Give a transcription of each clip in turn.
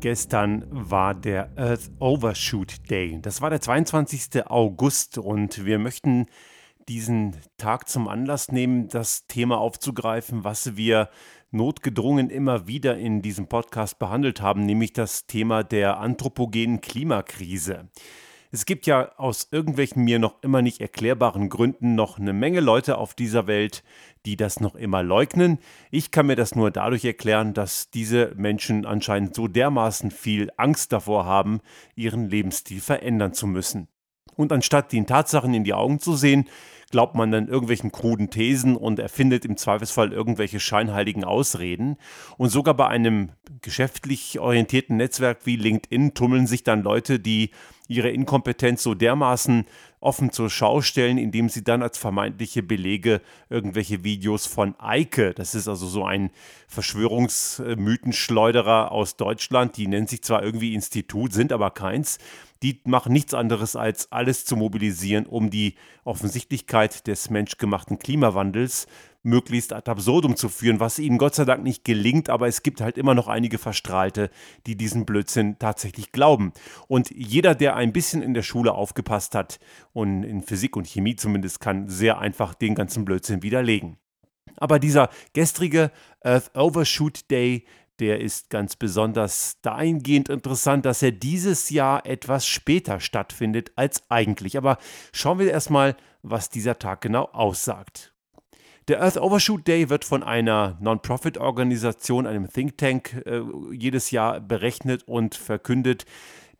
Gestern war der Earth Overshoot Day. Das war der 22. August und wir möchten diesen Tag zum Anlass nehmen, das Thema aufzugreifen, was wir notgedrungen immer wieder in diesem Podcast behandelt haben, nämlich das Thema der anthropogenen Klimakrise. Es gibt ja aus irgendwelchen mir noch immer nicht erklärbaren Gründen noch eine Menge Leute auf dieser Welt, die das noch immer leugnen. Ich kann mir das nur dadurch erklären, dass diese Menschen anscheinend so dermaßen viel Angst davor haben, ihren Lebensstil verändern zu müssen. Und anstatt den Tatsachen in die Augen zu sehen, glaubt man dann irgendwelchen kruden Thesen und erfindet im Zweifelsfall irgendwelche scheinheiligen Ausreden. Und sogar bei einem geschäftlich orientierten Netzwerk wie LinkedIn tummeln sich dann Leute, die ihre Inkompetenz so dermaßen offen zur Schau stellen, indem sie dann als vermeintliche Belege irgendwelche Videos von Eike, das ist also so ein Verschwörungsmythenschleuderer aus Deutschland, die nennt sich zwar irgendwie Institut, sind aber keins, die machen nichts anderes als alles zu mobilisieren, um die Offensichtlichkeit des menschgemachten Klimawandels möglichst ad absurdum zu führen, was ihnen Gott sei Dank nicht gelingt, aber es gibt halt immer noch einige Verstrahlte, die diesen Blödsinn tatsächlich glauben. Und jeder, der ein bisschen in der Schule aufgepasst hat und in Physik und Chemie zumindest, kann sehr einfach den ganzen Blödsinn widerlegen. Aber dieser gestrige Earth Overshoot Day, der ist ganz besonders dahingehend interessant, dass er dieses Jahr etwas später stattfindet als eigentlich. Aber schauen wir erstmal, was dieser Tag genau aussagt. Der Earth Overshoot Day wird von einer Non-Profit-Organisation, einem Think Tank, äh, jedes Jahr berechnet und verkündet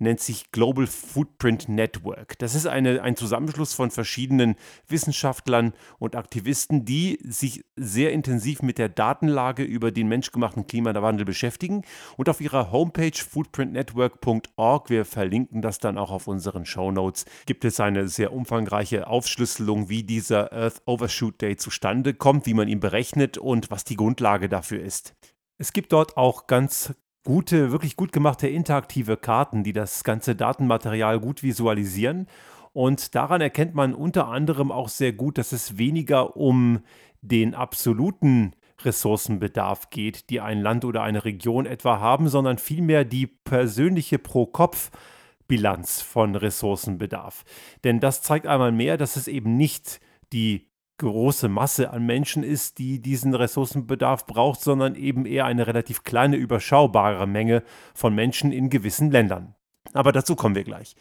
nennt sich Global Footprint Network. Das ist eine, ein Zusammenschluss von verschiedenen Wissenschaftlern und Aktivisten, die sich sehr intensiv mit der Datenlage über den menschgemachten Klimawandel beschäftigen. Und auf ihrer Homepage footprintnetwork.org, wir verlinken das dann auch auf unseren Show Notes, gibt es eine sehr umfangreiche Aufschlüsselung, wie dieser Earth Overshoot Day zustande kommt, wie man ihn berechnet und was die Grundlage dafür ist. Es gibt dort auch ganz gute, wirklich gut gemachte interaktive Karten, die das ganze Datenmaterial gut visualisieren. Und daran erkennt man unter anderem auch sehr gut, dass es weniger um den absoluten Ressourcenbedarf geht, die ein Land oder eine Region etwa haben, sondern vielmehr die persönliche Pro-Kopf-Bilanz von Ressourcenbedarf. Denn das zeigt einmal mehr, dass es eben nicht die große Masse an Menschen ist, die diesen Ressourcenbedarf braucht, sondern eben eher eine relativ kleine, überschaubare Menge von Menschen in gewissen Ländern. Aber dazu kommen wir gleich.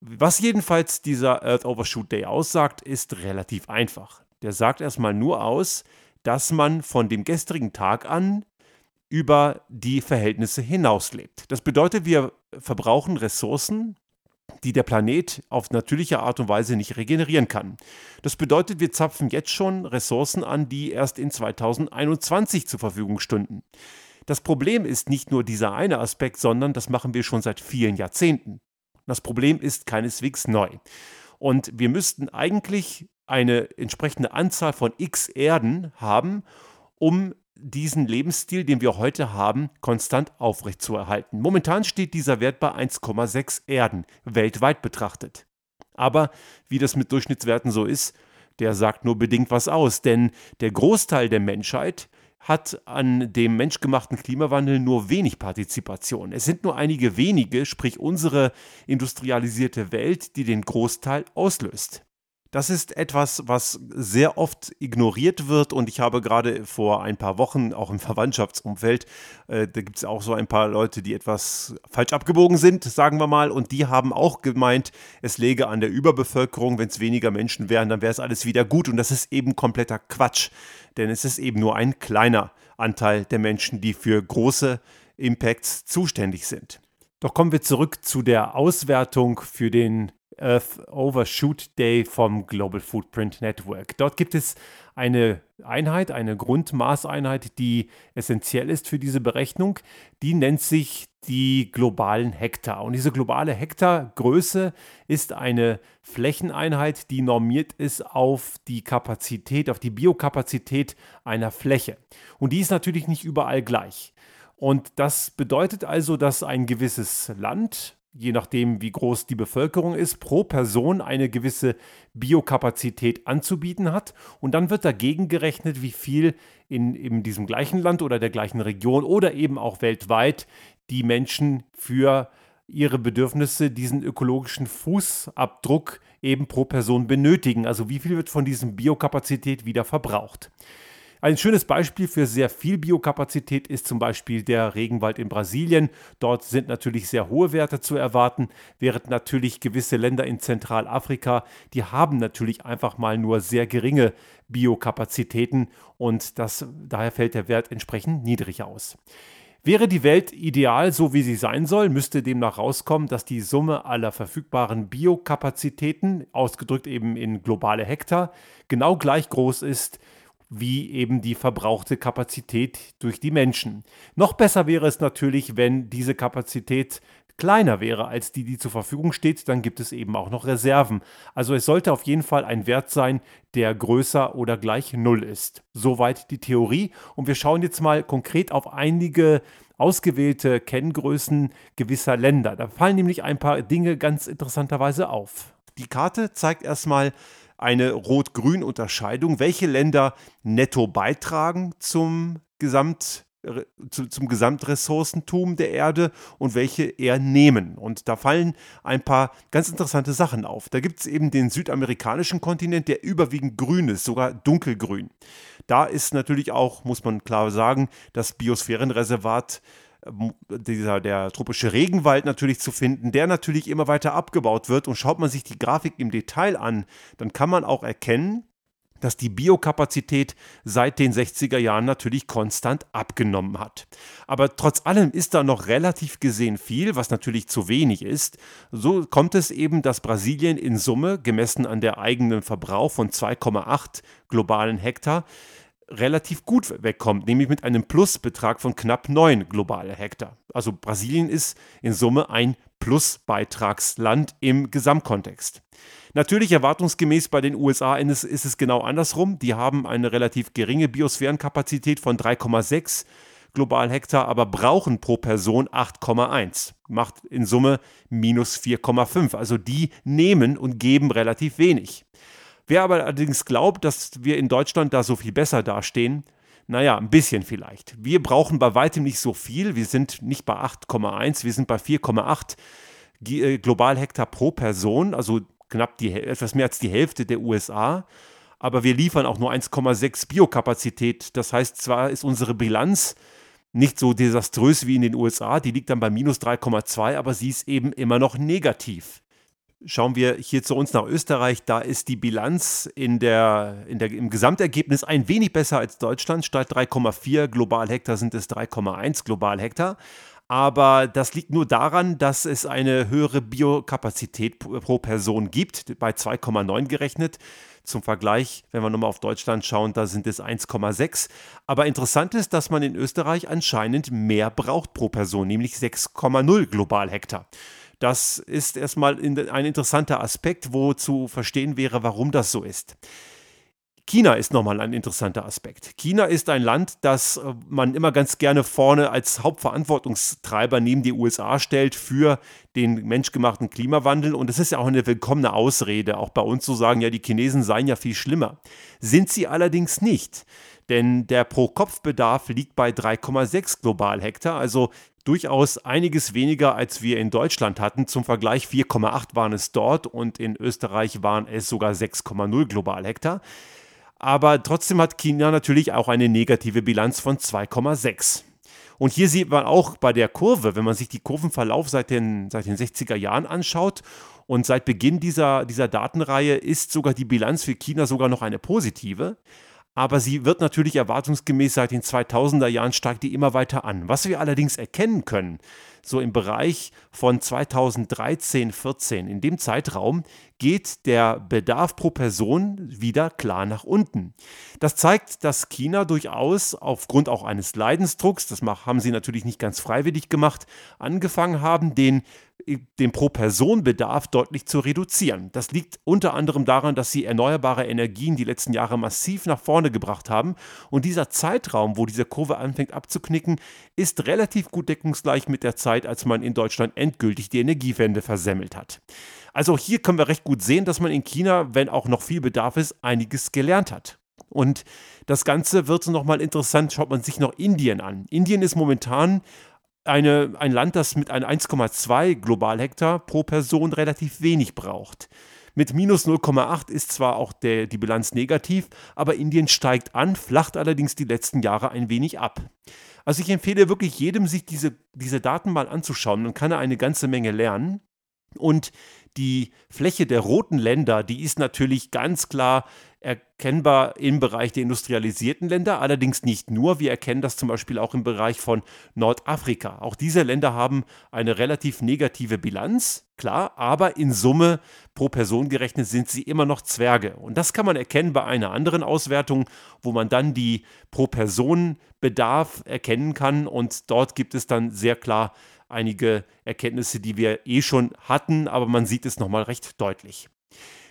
Was jedenfalls dieser Earth Overshoot Day aussagt, ist relativ einfach. Der sagt erstmal nur aus, dass man von dem gestrigen Tag an über die Verhältnisse hinauslebt. Das bedeutet, wir verbrauchen Ressourcen, die der Planet auf natürliche Art und Weise nicht regenerieren kann. Das bedeutet, wir zapfen jetzt schon Ressourcen an, die erst in 2021 zur Verfügung stünden. Das Problem ist nicht nur dieser eine Aspekt, sondern das machen wir schon seit vielen Jahrzehnten. Das Problem ist keineswegs neu. Und wir müssten eigentlich eine entsprechende Anzahl von x Erden haben, um diesen Lebensstil, den wir heute haben, konstant aufrechtzuerhalten. Momentan steht dieser Wert bei 1,6 Erden, weltweit betrachtet. Aber wie das mit Durchschnittswerten so ist, der sagt nur bedingt was aus, denn der Großteil der Menschheit hat an dem menschgemachten Klimawandel nur wenig Partizipation. Es sind nur einige wenige, sprich unsere industrialisierte Welt, die den Großteil auslöst. Das ist etwas, was sehr oft ignoriert wird. Und ich habe gerade vor ein paar Wochen auch im Verwandtschaftsumfeld, äh, da gibt es auch so ein paar Leute, die etwas falsch abgebogen sind, sagen wir mal, und die haben auch gemeint, es läge an der Überbevölkerung, wenn es weniger Menschen wären, dann wäre es alles wieder gut. Und das ist eben kompletter Quatsch, denn es ist eben nur ein kleiner Anteil der Menschen, die für große Impacts zuständig sind. Doch kommen wir zurück zu der Auswertung für den Earth Overshoot Day vom Global Footprint Network. Dort gibt es eine Einheit, eine Grundmaßeinheit, die essentiell ist für diese Berechnung. Die nennt sich die globalen Hektar. Und diese globale Hektargröße ist eine Flächeneinheit, die normiert ist auf die Kapazität, auf die Biokapazität einer Fläche. Und die ist natürlich nicht überall gleich. Und das bedeutet also, dass ein gewisses Land je nachdem, wie groß die Bevölkerung ist, pro Person eine gewisse Biokapazität anzubieten hat. Und dann wird dagegen gerechnet, wie viel in, in diesem gleichen Land oder der gleichen Region oder eben auch weltweit die Menschen für ihre Bedürfnisse diesen ökologischen Fußabdruck eben pro Person benötigen. Also wie viel wird von diesem Biokapazität wieder verbraucht. Ein schönes Beispiel für sehr viel Biokapazität ist zum Beispiel der Regenwald in Brasilien. Dort sind natürlich sehr hohe Werte zu erwarten, während natürlich gewisse Länder in Zentralafrika, die haben natürlich einfach mal nur sehr geringe Biokapazitäten und das, daher fällt der Wert entsprechend niedrig aus. Wäre die Welt ideal, so wie sie sein soll, müsste demnach rauskommen, dass die Summe aller verfügbaren Biokapazitäten, ausgedrückt eben in globale Hektar, genau gleich groß ist wie eben die verbrauchte Kapazität durch die Menschen. Noch besser wäre es natürlich, wenn diese Kapazität kleiner wäre als die, die zur Verfügung steht, dann gibt es eben auch noch Reserven. Also es sollte auf jeden Fall ein Wert sein, der größer oder gleich Null ist. Soweit die Theorie. Und wir schauen jetzt mal konkret auf einige ausgewählte Kenngrößen gewisser Länder. Da fallen nämlich ein paar Dinge ganz interessanterweise auf. Die Karte zeigt erstmal eine Rot-Grün-Unterscheidung, welche Länder netto beitragen zum Gesamt zu, zum Gesamtressourcentum der Erde und welche eher nehmen. Und da fallen ein paar ganz interessante Sachen auf. Da gibt es eben den südamerikanischen Kontinent, der überwiegend grün ist, sogar dunkelgrün. Da ist natürlich auch, muss man klar sagen, das Biosphärenreservat dieser, der tropische Regenwald natürlich zu finden, der natürlich immer weiter abgebaut wird. Und schaut man sich die Grafik im Detail an, dann kann man auch erkennen, dass die Biokapazität seit den 60er Jahren natürlich konstant abgenommen hat. Aber trotz allem ist da noch relativ gesehen viel, was natürlich zu wenig ist. So kommt es eben, dass Brasilien in Summe, gemessen an der eigenen Verbrauch von 2,8 globalen Hektar, relativ gut wegkommt, nämlich mit einem Plusbetrag von knapp 9 globale Hektar. Also Brasilien ist in Summe ein Plusbeitragsland im Gesamtkontext. Natürlich erwartungsgemäß bei den USA ist, es genau andersrum. Die haben eine relativ geringe Biosphärenkapazität von 3,6 global Hektar, aber brauchen pro Person 8,1. Macht in Summe minus 4,5. Also die nehmen und geben relativ wenig. Wer aber allerdings glaubt, dass wir in Deutschland da so viel besser dastehen, naja, ein bisschen vielleicht. Wir brauchen bei weitem nicht so viel. Wir sind nicht bei 8,1, wir sind bei 4,8 äh, global Hektar pro Person, also knapp die, etwas mehr als die Hälfte der USA. Aber wir liefern auch nur 1,6 Biokapazität. Das heißt, zwar ist unsere Bilanz nicht so desaströs wie in den USA, die liegt dann bei minus 3,2, aber sie ist eben immer noch negativ. Schauen wir hier zu uns nach Österreich, da ist die Bilanz in der, in der, im Gesamtergebnis ein wenig besser als Deutschland. Statt 3,4 global Hektar sind es 3,1 global Hektar. Aber das liegt nur daran, dass es eine höhere Biokapazität pro Person gibt, bei 2,9 gerechnet. Zum Vergleich, wenn wir nochmal auf Deutschland schauen, da sind es 1,6. Aber interessant ist, dass man in Österreich anscheinend mehr braucht pro Person, nämlich 6,0 global Hektar. Das ist erstmal ein interessanter Aspekt, wo zu verstehen wäre, warum das so ist. China ist nochmal ein interessanter Aspekt. China ist ein Land, das äh, man immer ganz gerne vorne als Hauptverantwortungstreiber neben die USA stellt für den menschgemachten Klimawandel. Und es ist ja auch eine willkommene Ausrede, auch bei uns zu sagen, ja, die Chinesen seien ja viel schlimmer. Sind sie allerdings nicht. Denn der Pro-Kopf-Bedarf liegt bei 3,6 global Hektar. Also durchaus einiges weniger, als wir in Deutschland hatten. Zum Vergleich 4,8 waren es dort und in Österreich waren es sogar 6,0 global Hektar. Aber trotzdem hat China natürlich auch eine negative Bilanz von 2,6. Und hier sieht man auch bei der Kurve, wenn man sich die Kurvenverlauf seit den, seit den 60er Jahren anschaut und seit Beginn dieser, dieser Datenreihe ist sogar die Bilanz für China sogar noch eine positive aber sie wird natürlich erwartungsgemäß seit den 2000er Jahren steigt die immer weiter an. Was wir allerdings erkennen können, so im Bereich von 2013, 14, in dem Zeitraum geht der Bedarf pro Person wieder klar nach unten. Das zeigt, dass China durchaus aufgrund auch eines Leidensdrucks, das haben sie natürlich nicht ganz freiwillig gemacht, angefangen haben, den den Pro-Person-Bedarf deutlich zu reduzieren. Das liegt unter anderem daran, dass sie erneuerbare Energien die letzten Jahre massiv nach vorne gebracht haben. Und dieser Zeitraum, wo diese Kurve anfängt abzuknicken, ist relativ gut deckungsgleich mit der Zeit, als man in Deutschland endgültig die Energiewende versemmelt hat. Also hier können wir recht gut sehen, dass man in China, wenn auch noch viel Bedarf ist, einiges gelernt hat. Und das Ganze wird nochmal interessant, schaut man sich noch Indien an. Indien ist momentan eine, ein Land, das mit einem 1,2 Globalhektar pro Person relativ wenig braucht. Mit minus 0,8 ist zwar auch der, die Bilanz negativ, aber Indien steigt an, flacht allerdings die letzten Jahre ein wenig ab. Also ich empfehle wirklich jedem, sich diese, diese Daten mal anzuschauen. Dann kann er eine ganze Menge lernen. Und die Fläche der roten Länder, die ist natürlich ganz klar erkennbar im Bereich der industrialisierten Länder, allerdings nicht nur. Wir erkennen das zum Beispiel auch im Bereich von Nordafrika. Auch diese Länder haben eine relativ negative Bilanz, klar, aber in Summe pro Person gerechnet sind sie immer noch Zwerge. Und das kann man erkennen bei einer anderen Auswertung, wo man dann die pro Person Bedarf erkennen kann und dort gibt es dann sehr klar einige Erkenntnisse, die wir eh schon hatten, aber man sieht es nochmal recht deutlich.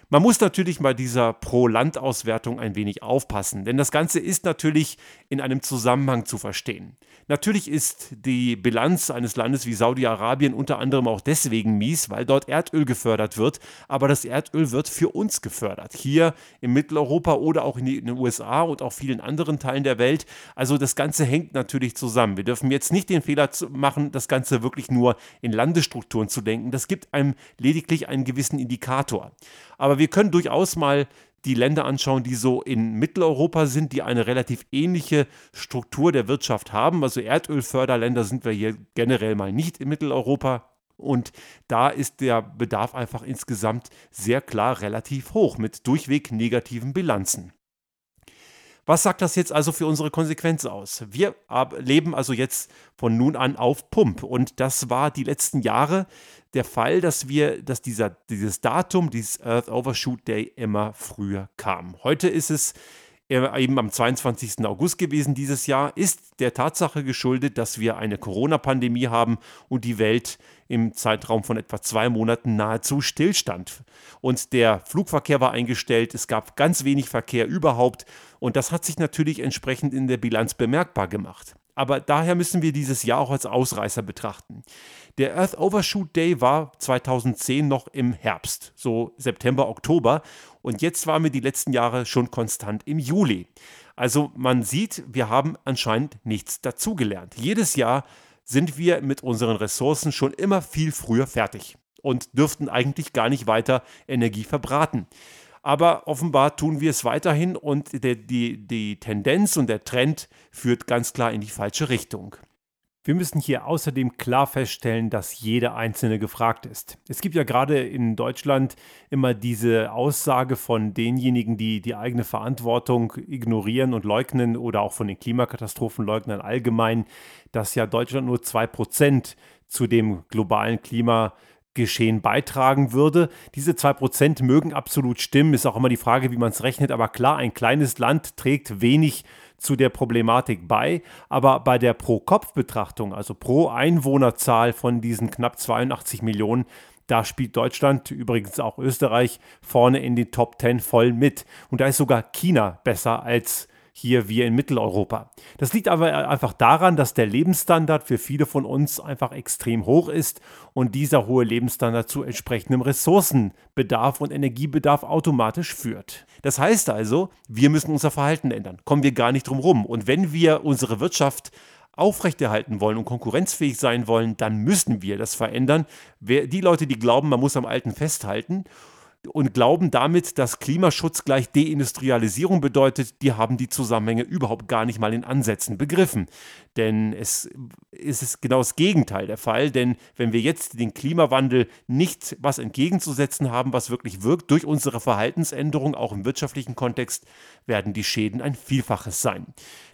Man muss natürlich bei dieser Pro-Land-Auswertung ein wenig aufpassen, denn das Ganze ist natürlich in einem Zusammenhang zu verstehen. Natürlich ist die Bilanz eines Landes wie Saudi-Arabien unter anderem auch deswegen mies, weil dort Erdöl gefördert wird, aber das Erdöl wird für uns gefördert. Hier in Mitteleuropa oder auch in den USA und auch vielen anderen Teilen der Welt. Also das Ganze hängt natürlich zusammen. Wir dürfen jetzt nicht den Fehler machen, das Ganze wirklich nur in Landesstrukturen zu denken. Das gibt einem lediglich einen gewissen Indikator. Aber wir können durchaus mal die Länder anschauen, die so in Mitteleuropa sind, die eine relativ ähnliche Struktur der Wirtschaft haben. Also Erdölförderländer sind wir hier generell mal nicht in Mitteleuropa. Und da ist der Bedarf einfach insgesamt sehr klar relativ hoch mit durchweg negativen Bilanzen. Was sagt das jetzt also für unsere Konsequenz aus? Wir leben also jetzt von nun an auf Pump und das war die letzten Jahre der Fall, dass wir, dass dieser, dieses Datum, dieses Earth Overshoot Day immer früher kam. Heute ist es eben am 22. August gewesen dieses Jahr, ist der Tatsache geschuldet, dass wir eine Corona-Pandemie haben und die Welt im Zeitraum von etwa zwei Monaten nahezu stillstand. Und der Flugverkehr war eingestellt, es gab ganz wenig Verkehr überhaupt und das hat sich natürlich entsprechend in der Bilanz bemerkbar gemacht. Aber daher müssen wir dieses Jahr auch als Ausreißer betrachten. Der Earth Overshoot Day war 2010 noch im Herbst, so September, Oktober. Und jetzt waren wir die letzten Jahre schon konstant im Juli. Also man sieht, wir haben anscheinend nichts dazugelernt. Jedes Jahr sind wir mit unseren Ressourcen schon immer viel früher fertig und dürften eigentlich gar nicht weiter Energie verbraten. Aber offenbar tun wir es weiterhin und der, die, die Tendenz und der Trend führt ganz klar in die falsche Richtung. Wir müssen hier außerdem klar feststellen, dass jeder Einzelne gefragt ist. Es gibt ja gerade in Deutschland immer diese Aussage von denjenigen, die die eigene Verantwortung ignorieren und leugnen oder auch von den Klimakatastrophenleugnern allgemein, dass ja Deutschland nur 2% zu dem globalen Klimageschehen beitragen würde. Diese 2% mögen absolut stimmen, ist auch immer die Frage, wie man es rechnet, aber klar, ein kleines Land trägt wenig zu der Problematik bei. Aber bei der Pro-Kopf-Betrachtung, also pro Einwohnerzahl von diesen knapp 82 Millionen, da spielt Deutschland, übrigens auch Österreich, vorne in den Top 10 voll mit. Und da ist sogar China besser als hier wir in Mitteleuropa. Das liegt aber einfach daran, dass der Lebensstandard für viele von uns einfach extrem hoch ist und dieser hohe Lebensstandard zu entsprechendem Ressourcenbedarf und Energiebedarf automatisch führt. Das heißt also, wir müssen unser Verhalten ändern. Kommen wir gar nicht drum rum. Und wenn wir unsere Wirtschaft aufrechterhalten wollen und konkurrenzfähig sein wollen, dann müssen wir das verändern. Die Leute, die glauben, man muss am Alten festhalten und glauben damit, dass Klimaschutz gleich Deindustrialisierung bedeutet, die haben die Zusammenhänge überhaupt gar nicht mal in Ansätzen begriffen. Denn es ist genau das Gegenteil der Fall, denn wenn wir jetzt den Klimawandel nicht was entgegenzusetzen haben, was wirklich wirkt, durch unsere Verhaltensänderung, auch im wirtschaftlichen Kontext, werden die Schäden ein Vielfaches sein.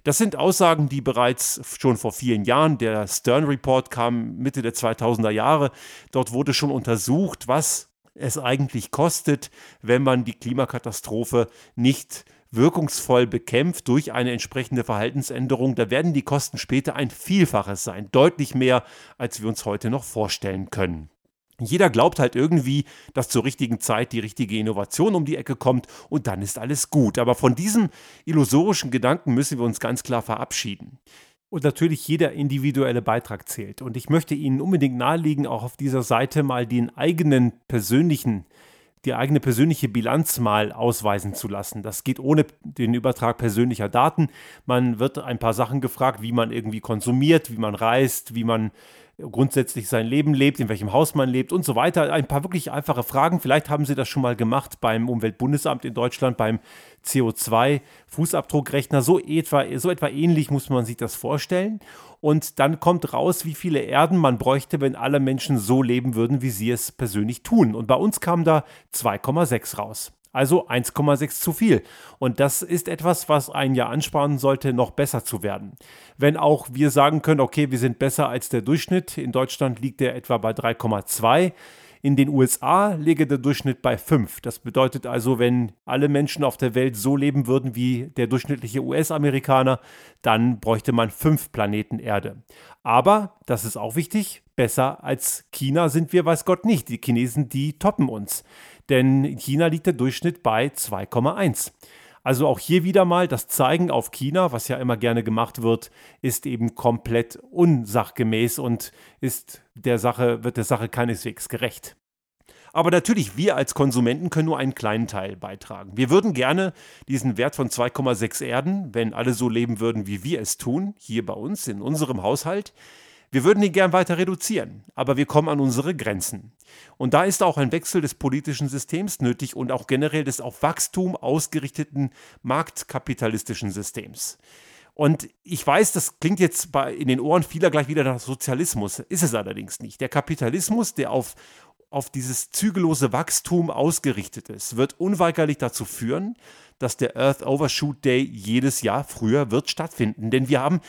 Das sind Aussagen, die bereits schon vor vielen Jahren, der Stern Report kam Mitte der 2000er Jahre, dort wurde schon untersucht, was es eigentlich kostet, wenn man die Klimakatastrophe nicht wirkungsvoll bekämpft durch eine entsprechende Verhaltensänderung, da werden die Kosten später ein Vielfaches sein, deutlich mehr, als wir uns heute noch vorstellen können. Jeder glaubt halt irgendwie, dass zur richtigen Zeit die richtige Innovation um die Ecke kommt und dann ist alles gut. Aber von diesem illusorischen Gedanken müssen wir uns ganz klar verabschieden. Und natürlich jeder individuelle Beitrag zählt. Und ich möchte Ihnen unbedingt nahelegen, auch auf dieser Seite mal den eigenen persönlichen die eigene persönliche Bilanz mal ausweisen zu lassen. Das geht ohne den Übertrag persönlicher Daten. Man wird ein paar Sachen gefragt, wie man irgendwie konsumiert, wie man reist, wie man grundsätzlich sein Leben lebt, in welchem Haus man lebt und so weiter. Ein paar wirklich einfache Fragen. Vielleicht haben Sie das schon mal gemacht beim Umweltbundesamt in Deutschland, beim CO2-Fußabdruckrechner. So etwa, so etwa ähnlich muss man sich das vorstellen. Und dann kommt raus, wie viele Erden man bräuchte, wenn alle Menschen so leben würden, wie sie es persönlich tun. Und bei uns kam da 2,6 raus also 1,6 zu viel. Und das ist etwas, was ein Jahr ansparen sollte, noch besser zu werden. Wenn auch wir sagen können, okay, wir sind besser als der Durchschnitt. In Deutschland liegt der etwa bei 3,2. In den USA liege der Durchschnitt bei 5. Das bedeutet also, wenn alle Menschen auf der Welt so leben würden wie der durchschnittliche US-Amerikaner, dann bräuchte man 5 Planeten Erde. Aber, das ist auch wichtig, besser als China sind wir, weiß Gott nicht. Die Chinesen, die toppen uns. Denn in China liegt der Durchschnitt bei 2,1. Also auch hier wieder mal das Zeigen auf China, was ja immer gerne gemacht wird, ist eben komplett unsachgemäß und ist der Sache, wird der Sache keineswegs gerecht. Aber natürlich, wir als Konsumenten können nur einen kleinen Teil beitragen. Wir würden gerne diesen Wert von 2,6 Erden, wenn alle so leben würden, wie wir es tun, hier bei uns, in unserem Haushalt, wir würden ihn gern weiter reduzieren, aber wir kommen an unsere Grenzen. Und da ist auch ein Wechsel des politischen Systems nötig und auch generell des auf Wachstum ausgerichteten marktkapitalistischen Systems. Und ich weiß, das klingt jetzt bei, in den Ohren vieler gleich wieder nach Sozialismus, ist es allerdings nicht. Der Kapitalismus, der auf, auf dieses zügellose Wachstum ausgerichtet ist, wird unweigerlich dazu führen, dass der Earth Overshoot Day jedes Jahr früher wird stattfinden. Denn wir haben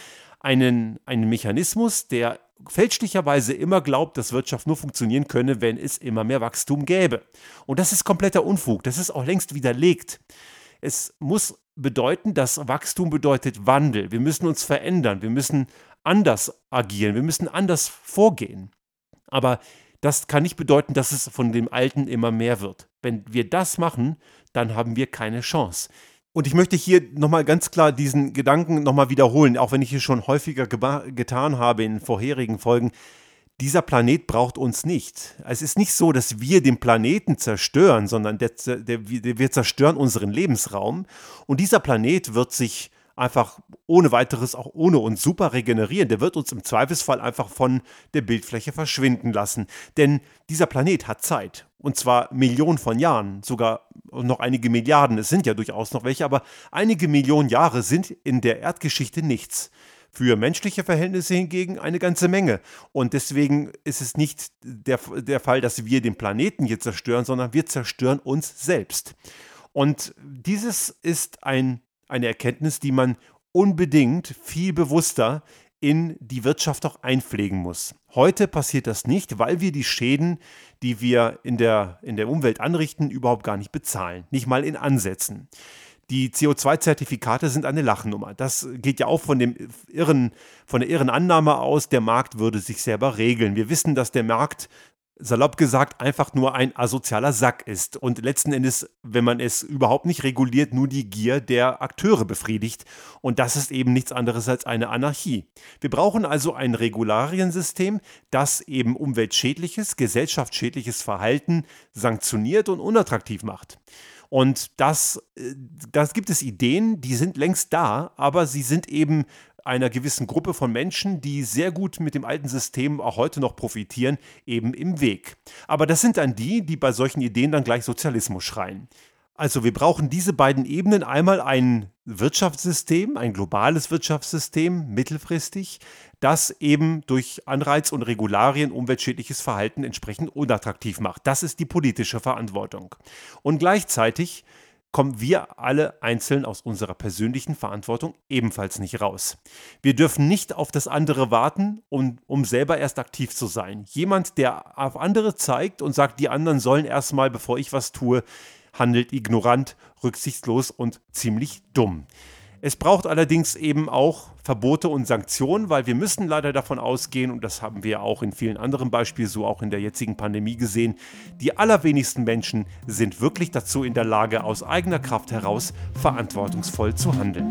einen, einen Mechanismus, der fälschlicherweise immer glaubt, dass Wirtschaft nur funktionieren könne, wenn es immer mehr Wachstum gäbe. Und das ist kompletter Unfug. Das ist auch längst widerlegt. Es muss bedeuten, dass Wachstum bedeutet Wandel. Wir müssen uns verändern. Wir müssen anders agieren. Wir müssen anders vorgehen. Aber das kann nicht bedeuten, dass es von dem Alten immer mehr wird. Wenn wir das machen, dann haben wir keine Chance. Und ich möchte hier nochmal ganz klar diesen Gedanken nochmal wiederholen, auch wenn ich es schon häufiger getan habe in vorherigen Folgen. Dieser Planet braucht uns nicht. Es ist nicht so, dass wir den Planeten zerstören, sondern der, der, wir zerstören unseren Lebensraum. Und dieser Planet wird sich einfach ohne weiteres, auch ohne uns super regenerieren. Der wird uns im Zweifelsfall einfach von der Bildfläche verschwinden lassen. Denn dieser Planet hat Zeit. Und zwar Millionen von Jahren, sogar noch einige Milliarden. Es sind ja durchaus noch welche, aber einige Millionen Jahre sind in der Erdgeschichte nichts. Für menschliche Verhältnisse hingegen eine ganze Menge. Und deswegen ist es nicht der, der Fall, dass wir den Planeten hier zerstören, sondern wir zerstören uns selbst. Und dieses ist ein eine Erkenntnis, die man unbedingt viel bewusster in die Wirtschaft auch einpflegen muss. Heute passiert das nicht, weil wir die Schäden, die wir in der, in der Umwelt anrichten, überhaupt gar nicht bezahlen. Nicht mal in Ansätzen. Die CO2-Zertifikate sind eine Lachnummer. Das geht ja auch von, dem irren, von der irren Annahme aus, der Markt würde sich selber regeln. Wir wissen, dass der Markt salopp gesagt einfach nur ein asozialer Sack ist und letzten Endes, wenn man es überhaupt nicht reguliert, nur die Gier der Akteure befriedigt. Und das ist eben nichts anderes als eine Anarchie. Wir brauchen also ein Regulariensystem, das eben umweltschädliches, gesellschaftsschädliches Verhalten sanktioniert und unattraktiv macht. Und das, äh, das gibt es Ideen, die sind längst da, aber sie sind eben einer gewissen Gruppe von Menschen, die sehr gut mit dem alten System auch heute noch profitieren, eben im Weg. Aber das sind dann die, die bei solchen Ideen dann gleich Sozialismus schreien. Also wir brauchen diese beiden Ebenen. Einmal ein Wirtschaftssystem, ein globales Wirtschaftssystem mittelfristig, das eben durch Anreiz und Regularien umweltschädliches Verhalten entsprechend unattraktiv macht. Das ist die politische Verantwortung. Und gleichzeitig kommen wir alle einzeln aus unserer persönlichen Verantwortung ebenfalls nicht raus. Wir dürfen nicht auf das andere warten, um, um selber erst aktiv zu sein. Jemand, der auf andere zeigt und sagt, die anderen sollen erstmal, bevor ich was tue, handelt ignorant, rücksichtslos und ziemlich dumm. Es braucht allerdings eben auch Verbote und Sanktionen, weil wir müssen leider davon ausgehen, und das haben wir auch in vielen anderen Beispielen, so auch in der jetzigen Pandemie gesehen, die allerwenigsten Menschen sind wirklich dazu in der Lage, aus eigener Kraft heraus verantwortungsvoll zu handeln.